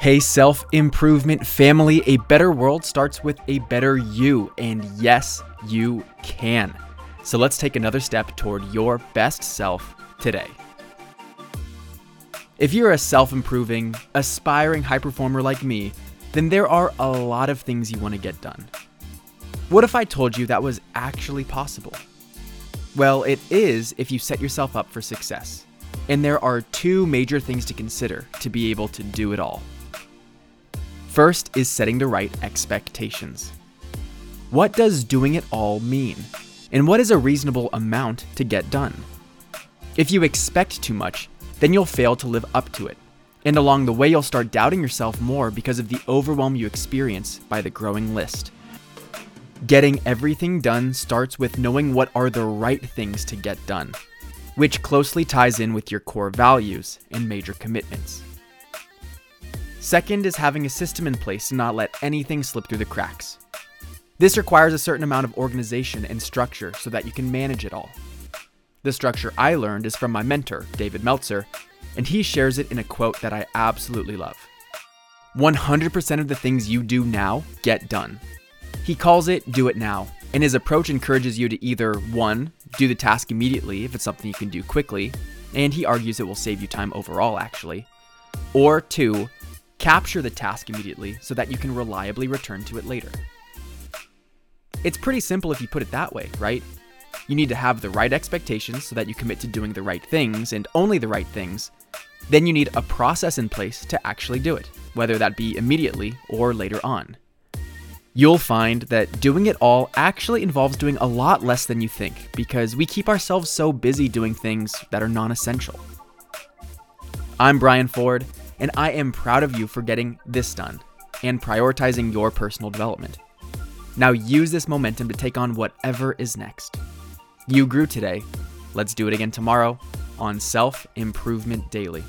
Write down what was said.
Hey, self improvement family, a better world starts with a better you. And yes, you can. So let's take another step toward your best self today. If you're a self improving, aspiring high performer like me, then there are a lot of things you want to get done. What if I told you that was actually possible? Well, it is if you set yourself up for success. And there are two major things to consider to be able to do it all. First is setting the right expectations. What does doing it all mean? And what is a reasonable amount to get done? If you expect too much, then you'll fail to live up to it. And along the way, you'll start doubting yourself more because of the overwhelm you experience by the growing list. Getting everything done starts with knowing what are the right things to get done, which closely ties in with your core values and major commitments. Second is having a system in place to not let anything slip through the cracks. This requires a certain amount of organization and structure so that you can manage it all. The structure I learned is from my mentor, David Meltzer, and he shares it in a quote that I absolutely love 100% of the things you do now get done. He calls it do it now, and his approach encourages you to either 1. do the task immediately if it's something you can do quickly, and he argues it will save you time overall actually, or 2 Capture the task immediately so that you can reliably return to it later. It's pretty simple if you put it that way, right? You need to have the right expectations so that you commit to doing the right things and only the right things. Then you need a process in place to actually do it, whether that be immediately or later on. You'll find that doing it all actually involves doing a lot less than you think because we keep ourselves so busy doing things that are non essential. I'm Brian Ford, and I am proud of you for getting this done and prioritizing your personal development. Now use this momentum to take on whatever is next. You grew today. Let's do it again tomorrow on Self Improvement Daily.